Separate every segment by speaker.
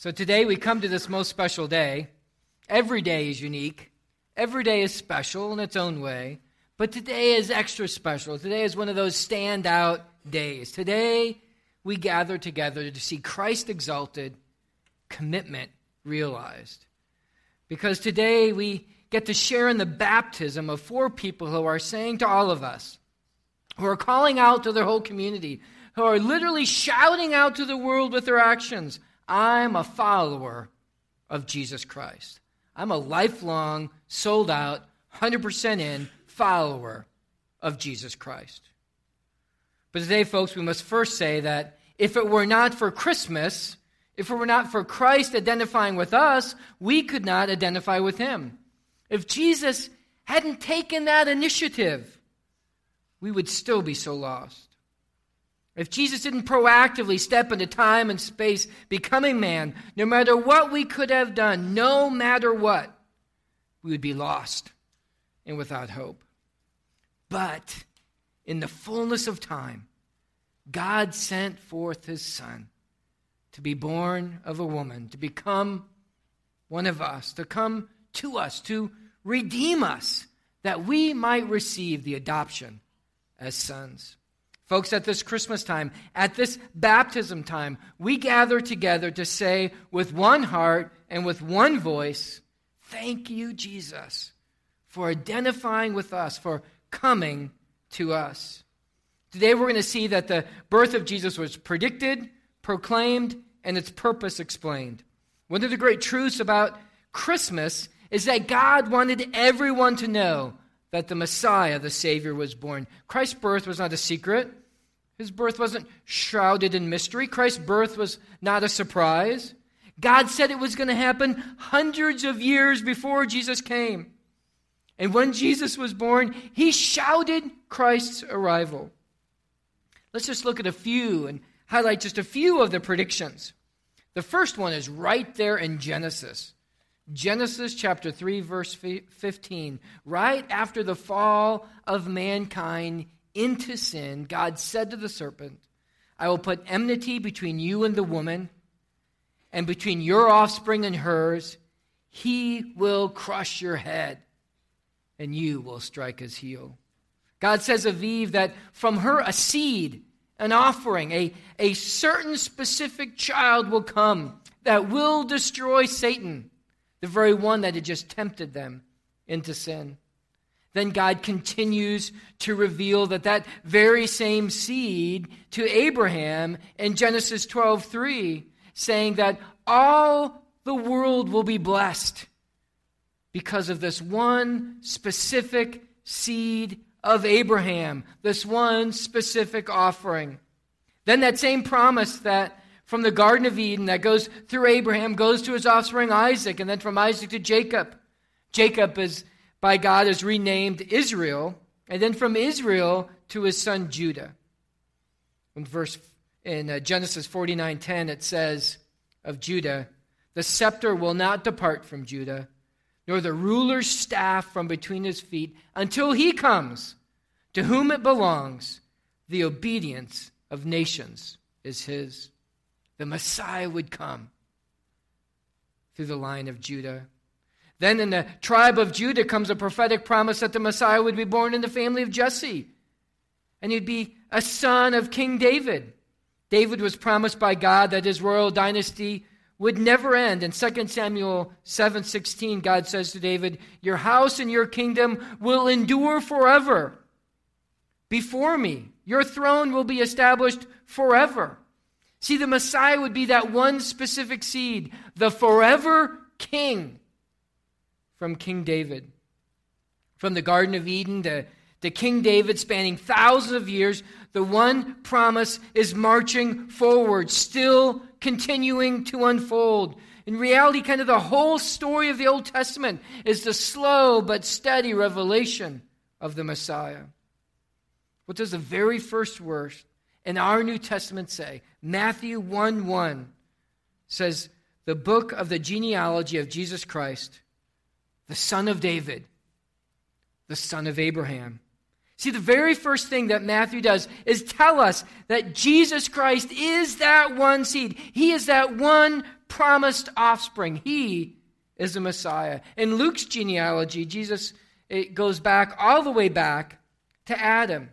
Speaker 1: So today we come to this most special day. Every day is unique, every day is special in its own way. But today is extra special. Today is one of those standout days. Today we gather together to see Christ exalted, commitment realized. Because today we get to share in the baptism of four people who are saying to all of us, who are calling out to their whole community, who are literally shouting out to the world with their actions I'm a follower of Jesus Christ. I'm a lifelong, sold out, 100% in follower of Jesus Christ. But today, folks, we must first say that if it were not for Christmas, if it were not for Christ identifying with us, we could not identify with him. If Jesus hadn't taken that initiative, we would still be so lost. If Jesus didn't proactively step into time and space, becoming man, no matter what we could have done, no matter what, we would be lost and without hope. But in the fullness of time, God sent forth his Son to be born of a woman, to become one of us, to come to us, to redeem us, that we might receive the adoption as sons. Folks, at this Christmas time, at this baptism time, we gather together to say with one heart and with one voice, Thank you, Jesus, for identifying with us, for coming to us. Today we're going to see that the birth of Jesus was predicted, proclaimed, and its purpose explained. One of the great truths about Christmas is that God wanted everyone to know that the Messiah, the Savior, was born. Christ's birth was not a secret. His birth wasn't shrouded in mystery. Christ's birth was not a surprise. God said it was going to happen hundreds of years before Jesus came. And when Jesus was born, he shouted Christ's arrival. Let's just look at a few and highlight just a few of the predictions. The first one is right there in Genesis. Genesis chapter 3, verse 15. Right after the fall of mankind, into sin, God said to the serpent, I will put enmity between you and the woman, and between your offspring and hers. He will crush your head, and you will strike his heel. God says of Eve that from her a seed, an offering, a, a certain specific child will come that will destroy Satan, the very one that had just tempted them into sin. Then God continues to reveal that that very same seed to Abraham in Genesis 12:3 saying that all the world will be blessed because of this one specific seed of Abraham, this one specific offering. Then that same promise that from the Garden of Eden that goes through Abraham goes to his offspring Isaac, and then from Isaac to Jacob. Jacob is by God is renamed Israel, and then from Israel to his son Judah. In verse in uh, Genesis 49:10 it says of Judah, "The scepter will not depart from Judah, nor the ruler's staff from between his feet until he comes, to whom it belongs. The obedience of nations is his." The Messiah would come through the line of Judah. Then in the tribe of Judah comes a prophetic promise that the Messiah would be born in the family of Jesse. And he'd be a son of King David. David was promised by God that his royal dynasty would never end. In 2 Samuel 7:16, God says to David, "Your house and your kingdom will endure forever. Before me, your throne will be established forever." See, the Messiah would be that one specific seed, the forever king from King David. From the Garden of Eden to, to King David, spanning thousands of years, the one promise is marching forward, still continuing to unfold. In reality, kind of the whole story of the Old Testament is the slow but steady revelation of the Messiah. What does the very first verse in our New Testament say? Matthew 1 1 says, The book of the genealogy of Jesus Christ the son of David, the son of Abraham. See, the very first thing that Matthew does is tell us that Jesus Christ is that one seed. He is that one promised offspring. He is the Messiah. In Luke's genealogy, Jesus it goes back all the way back to Adam.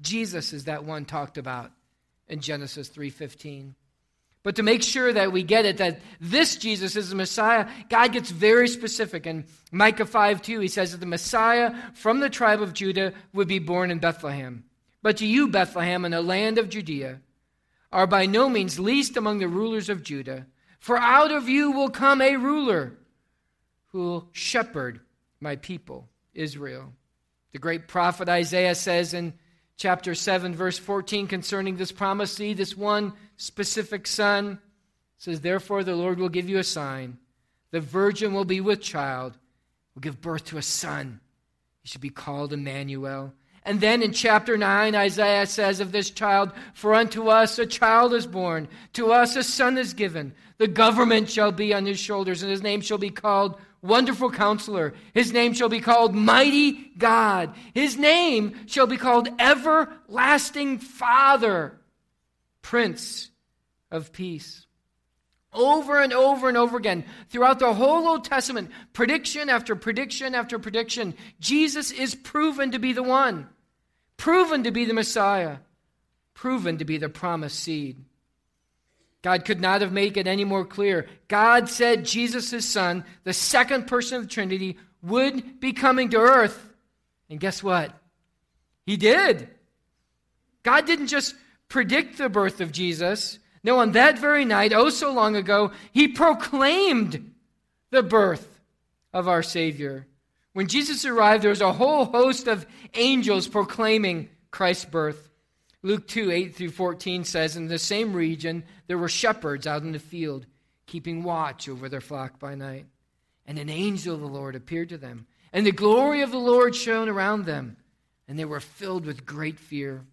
Speaker 1: Jesus is that one talked about in Genesis 3:15. But to make sure that we get it, that this Jesus is the Messiah, God gets very specific. In Micah 5 2, he says that the Messiah from the tribe of Judah would be born in Bethlehem. But to you, Bethlehem, in the land of Judea, are by no means least among the rulers of Judah, for out of you will come a ruler who will shepherd my people, Israel. The great prophet Isaiah says in chapter 7, verse 14, concerning this promise this one specific son, says, Therefore the Lord will give you a sign. The virgin will be with child, will give birth to a son. He should be called Emmanuel. And then in chapter 9, Isaiah says of this child, For unto us a child is born, to us a son is given. The government shall be on his shoulders, and his name shall be called Wonderful Counselor. His name shall be called Mighty God. His name shall be called Everlasting Father, Prince of Peace. Over and over and over again, throughout the whole Old Testament, prediction after prediction after prediction, Jesus is proven to be the one, proven to be the Messiah, proven to be the promised seed. God could not have made it any more clear. God said Jesus, his son, the second person of the Trinity, would be coming to earth. And guess what? He did. God didn't just predict the birth of Jesus. No, on that very night, oh so long ago, he proclaimed the birth of our Savior. When Jesus arrived, there was a whole host of angels proclaiming Christ's birth. Luke 2 8 through 14 says, In the same region, there were shepherds out in the field, keeping watch over their flock by night. And an angel of the Lord appeared to them, and the glory of the Lord shone around them, and they were filled with great fear.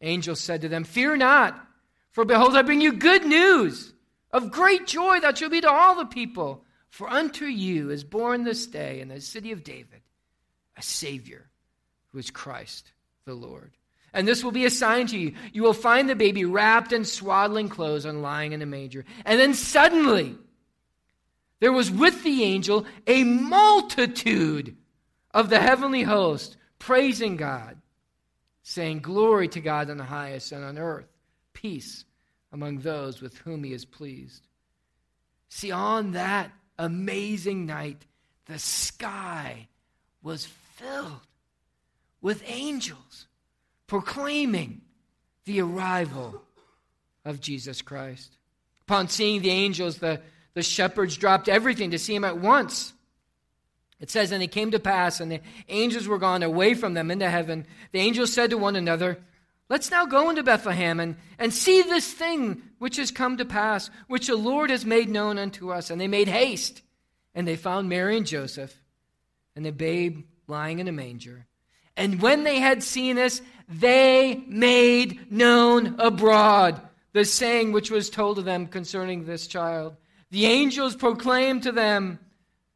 Speaker 1: Angel said to them, Fear not, for behold, I bring you good news of great joy that shall be to all the people. For unto you is born this day in the city of David a Savior, who is Christ the Lord. And this will be a sign to you. You will find the baby wrapped in swaddling clothes and lying in a manger. And then suddenly, there was with the angel a multitude of the heavenly host praising God, saying, Glory to God in the highest, and on earth, peace among those with whom he is pleased. See, on that amazing night, the sky was filled with angels proclaiming the arrival of Jesus Christ. Upon seeing the angels, the, the shepherds dropped everything to see him at once. It says, And it came to pass, and the angels were gone away from them into heaven. The angels said to one another, Let's now go into Bethlehem and, and see this thing which has come to pass, which the Lord has made known unto us. And they made haste, and they found Mary and Joseph, and the babe lying in a manger. And when they had seen this, they made known abroad the saying which was told to them concerning this child. The angels proclaimed to them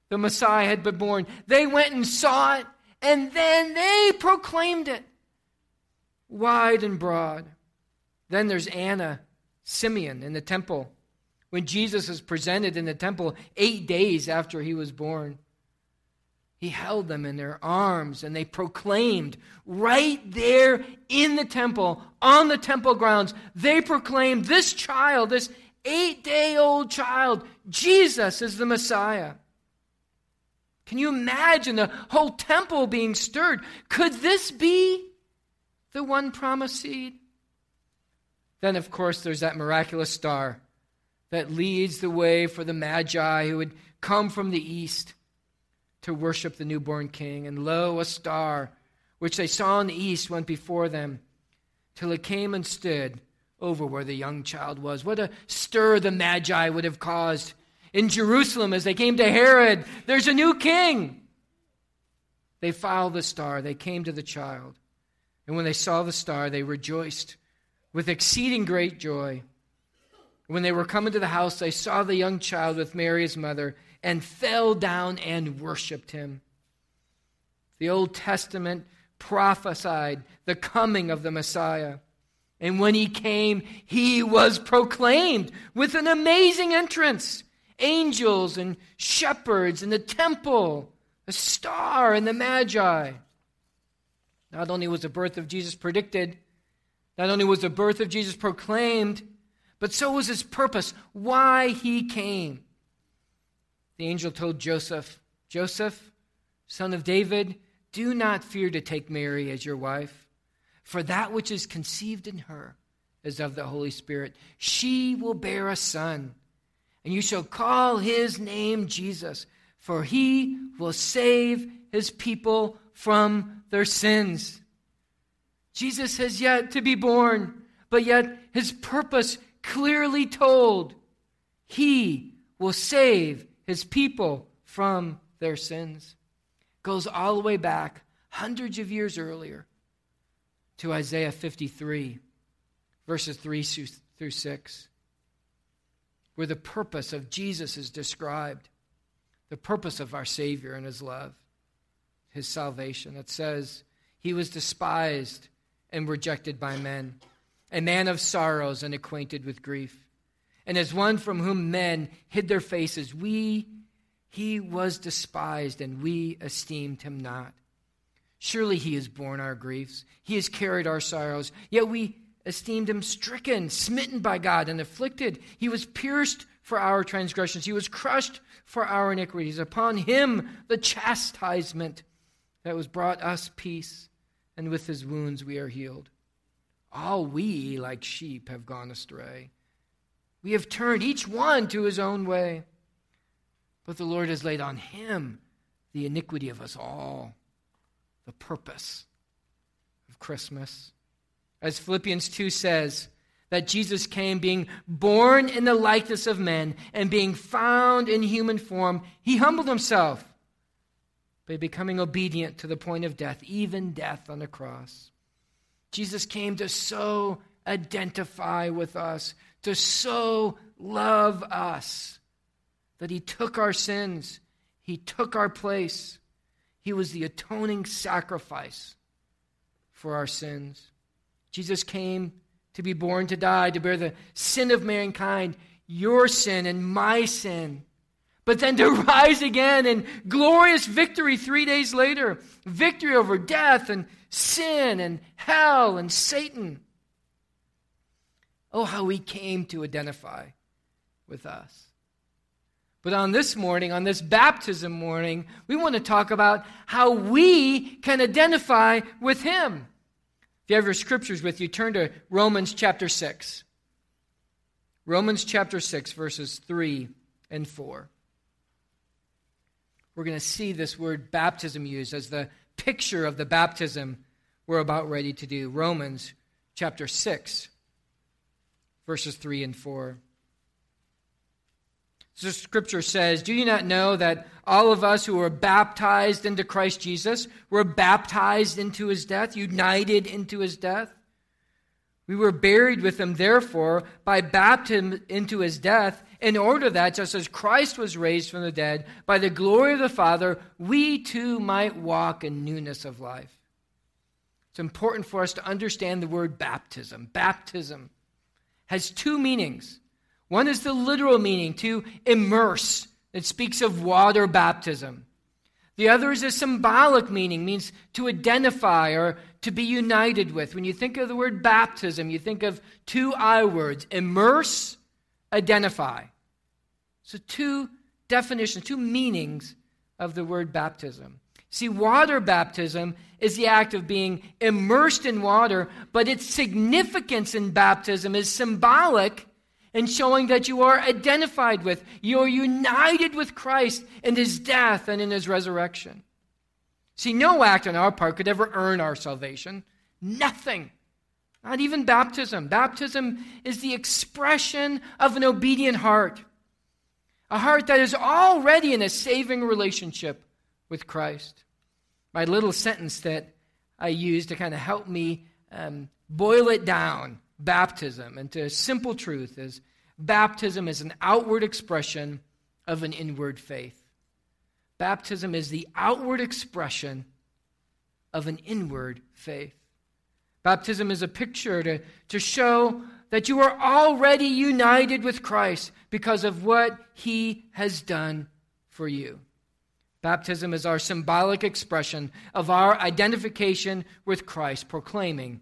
Speaker 1: the Messiah had been born. They went and saw it, and then they proclaimed it wide and broad. Then there's Anna, Simeon in the temple. When Jesus is presented in the temple eight days after he was born, he held them in their arms and they proclaimed right there in the temple, on the temple grounds, they proclaimed this child, this eight day old child, Jesus is the Messiah. Can you imagine the whole temple being stirred? Could this be the one promised seed? Then, of course, there's that miraculous star that leads the way for the Magi who would come from the east to worship the newborn king. And lo, a star, which they saw in the east, went before them, till it came and stood over where the young child was. What a stir the Magi would have caused in Jerusalem as they came to Herod. There's a new king. They followed the star, they came to the child. And when they saw the star, they rejoiced with exceeding great joy. When they were coming to the house, they saw the young child with Mary, his mother and fell down and worshiped him. The Old Testament prophesied the coming of the Messiah. And when he came, he was proclaimed with an amazing entrance. angels and shepherds and the temple, a star and the magi. Not only was the birth of Jesus predicted, not only was the birth of Jesus proclaimed, but so was his purpose, why he came. The angel told Joseph, Joseph, son of David, do not fear to take Mary as your wife, for that which is conceived in her is of the Holy Spirit. She will bear a son, and you shall call his name Jesus, for he will save his people from their sins. Jesus has yet to be born, but yet his purpose clearly told. He will save his people from their sins. Goes all the way back hundreds of years earlier to Isaiah 53, verses 3 through 6, where the purpose of Jesus is described, the purpose of our Savior and his love, his salvation. It says, He was despised and rejected by men, a man of sorrows and acquainted with grief. And as one from whom men hid their faces, we he was despised and we esteemed him not. Surely he has borne our griefs, he has carried our sorrows, yet we esteemed him stricken, smitten by God, and afflicted. He was pierced for our transgressions, he was crushed for our iniquities. Upon him the chastisement that was brought us peace and with his wounds we are healed. All we, like sheep, have gone astray. We have turned each one to his own way. But the Lord has laid on him the iniquity of us all, the purpose of Christmas. As Philippians 2 says, that Jesus came being born in the likeness of men and being found in human form, he humbled himself by becoming obedient to the point of death, even death on the cross. Jesus came to so identify with us, to so love us, that he took our sins, he took our place. He was the atoning sacrifice for our sins. Jesus came to be born to die, to bear the sin of mankind, your sin and my sin but then to rise again in glorious victory three days later victory over death and sin and hell and Satan. Oh, how he came to identify with us. But on this morning, on this baptism morning, we want to talk about how we can identify with him. If you have your scriptures with you, turn to Romans chapter 6. Romans chapter 6, verses 3 and 4 we're going to see this word baptism used as the picture of the baptism we're about ready to do. Romans chapter 6, verses 3 and 4. So scripture says, Do you not know that all of us who were baptized into Christ Jesus were baptized into his death, united into his death? We were buried with him, therefore, by baptism into his death, in order that, just as Christ was raised from the dead by the glory of the Father, we too might walk in newness of life. It's important for us to understand the word baptism. Baptism has two meanings. One is the literal meaning, to immerse. It speaks of water baptism. The other is a symbolic meaning, means to identify or to be united with. When you think of the word baptism, you think of two I words immerse identify. So, two definitions, two meanings of the word baptism. See, water baptism is the act of being immersed in water, but its significance in baptism is symbolic in showing that you are identified with, you're united with Christ in his death and in his resurrection. See, no act on our part could ever earn our salvation. Nothing. Not even baptism. Baptism is the expression of an obedient heart, a heart that is already in a saving relationship with Christ. My little sentence that I use to kind of help me um, boil it down baptism into a simple truth is baptism is an outward expression of an inward faith. Baptism is the outward expression of an inward faith. Baptism is a picture to, to show that you are already united with Christ because of what he has done for you. Baptism is our symbolic expression of our identification with Christ, proclaiming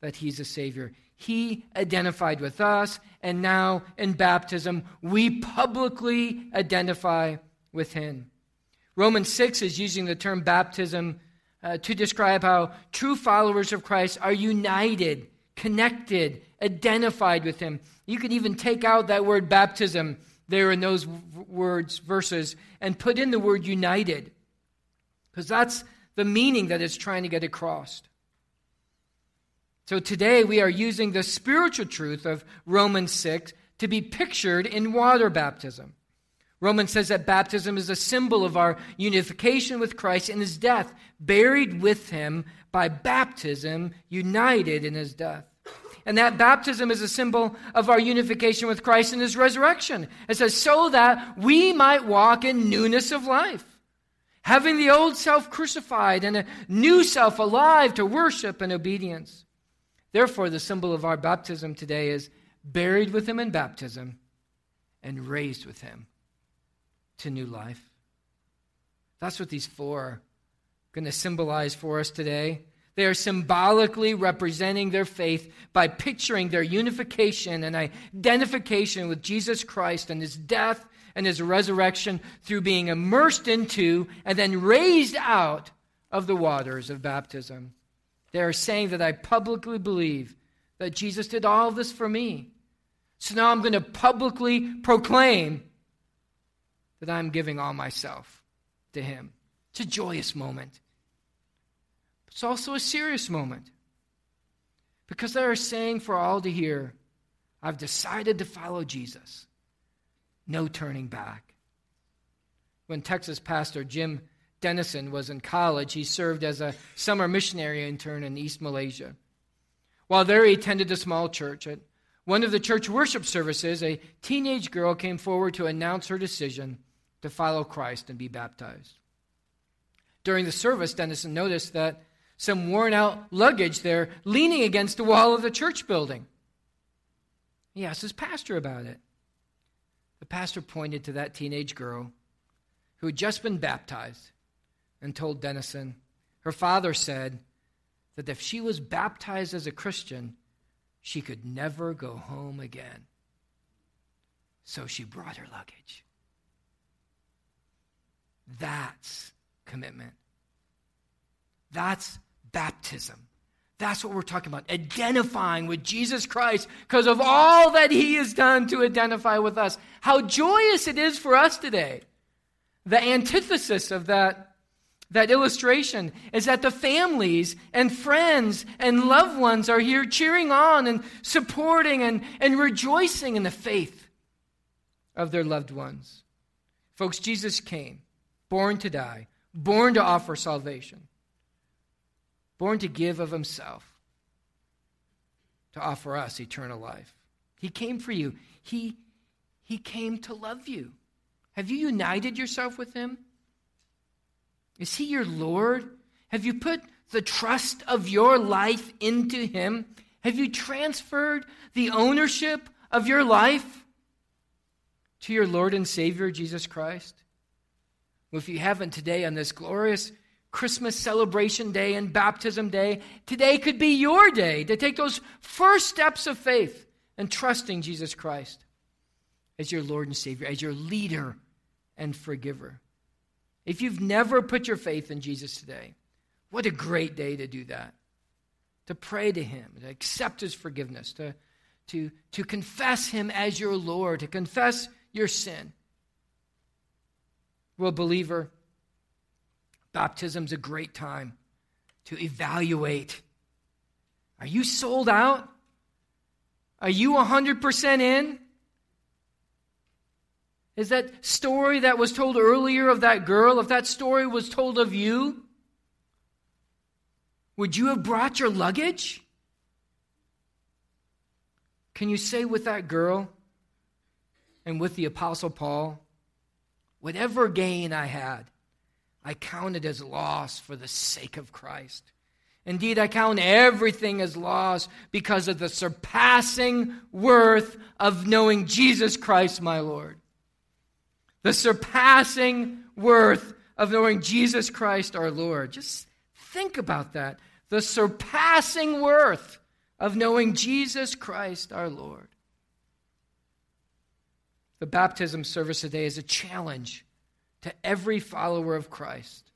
Speaker 1: that he's a Savior. He identified with us, and now in baptism, we publicly identify with him. Romans 6 is using the term baptism uh, to describe how true followers of Christ are united, connected, identified with him. You can even take out that word baptism there in those words, verses, and put in the word united, because that's the meaning that it's trying to get across. So today we are using the spiritual truth of Romans 6 to be pictured in water baptism. Romans says that baptism is a symbol of our unification with Christ in his death, buried with him by baptism, united in his death. And that baptism is a symbol of our unification with Christ in his resurrection. It says, so that we might walk in newness of life, having the old self crucified and a new self alive to worship and obedience. Therefore, the symbol of our baptism today is buried with him in baptism and raised with him to new life. That's what these four are going to symbolize for us today. They are symbolically representing their faith by picturing their unification and identification with Jesus Christ and his death and his resurrection through being immersed into and then raised out of the waters of baptism. They are saying that I publicly believe that Jesus did all this for me. So now I'm going to publicly proclaim that I'm giving all myself to him. It's a joyous moment. It's also a serious moment because they are saying for all to hear, I've decided to follow Jesus. No turning back. When Texas pastor Jim Denison was in college, he served as a summer missionary intern in East Malaysia. While there, he attended a small church. At one of the church worship services, a teenage girl came forward to announce her decision to follow Christ and be baptized. During the service, Denison noticed that some worn out luggage there leaning against the wall of the church building. He asked his pastor about it. The pastor pointed to that teenage girl who had just been baptized and told Denison her father said that if she was baptized as a Christian, she could never go home again. So she brought her luggage. That's commitment. That's baptism. That's what we're talking about. Identifying with Jesus Christ because of all that he has done to identify with us. How joyous it is for us today. The antithesis of that, that illustration is that the families and friends and loved ones are here cheering on and supporting and, and rejoicing in the faith of their loved ones. Folks, Jesus came, born to die, born to offer salvation born to give of himself, to offer us eternal life. He came for you. He, he came to love you. Have you united yourself with him? Is he your Lord? Have you put the trust of your life into him? Have you transferred the ownership of your life to your Lord and Savior, Jesus Christ? Well, if you haven't today on this glorious Christmas celebration day and baptism day, today could be your day to take those first steps of faith and trusting Jesus Christ as your Lord and Savior, as your leader and forgiver. If you've never put your faith in Jesus today, what a great day to do that. To pray to Him, to accept His forgiveness, to, to, to confess Him as your Lord, to confess your sin. Well, believer, Baptism's a great time to evaluate. Are you sold out? Are you 100% in? Is that story that was told earlier of that girl, if that story was told of you, would you have brought your luggage? Can you say with that girl and with the Apostle Paul, whatever gain I had, I count it as loss for the sake of Christ. Indeed, I count everything as loss because of the surpassing worth of knowing Jesus Christ, my Lord. The surpassing worth of knowing Jesus Christ, our Lord. Just think about that. The surpassing worth of knowing Jesus Christ, our Lord. The baptism service today is a challenge to every follower of Christ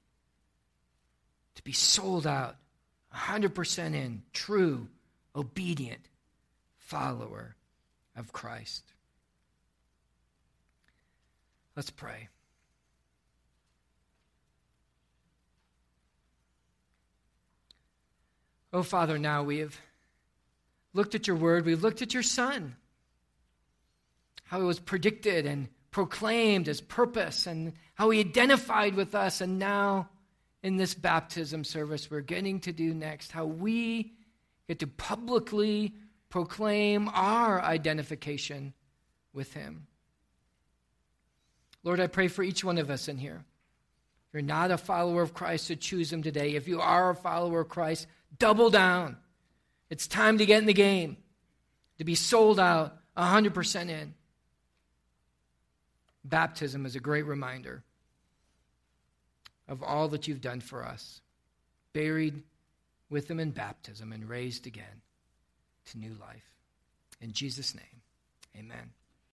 Speaker 1: to be sold out 100% in, true, obedient follower of Christ. Let's pray. Oh, Father, now we have looked at your word, we've looked at your Son, how it was predicted and proclaimed as purpose, and how he identified with us, and now in this baptism service we're getting to do next, how we get to publicly proclaim our identification with Him. Lord, I pray for each one of us in here. If you're not a follower of Christ, to choose Him today. If you are a follower of Christ, double down. It's time to get in the game, to be sold out 100% in. Baptism is a great reminder of all that you've done for us, buried with him in baptism and raised again to new life. In Jesus' name, amen.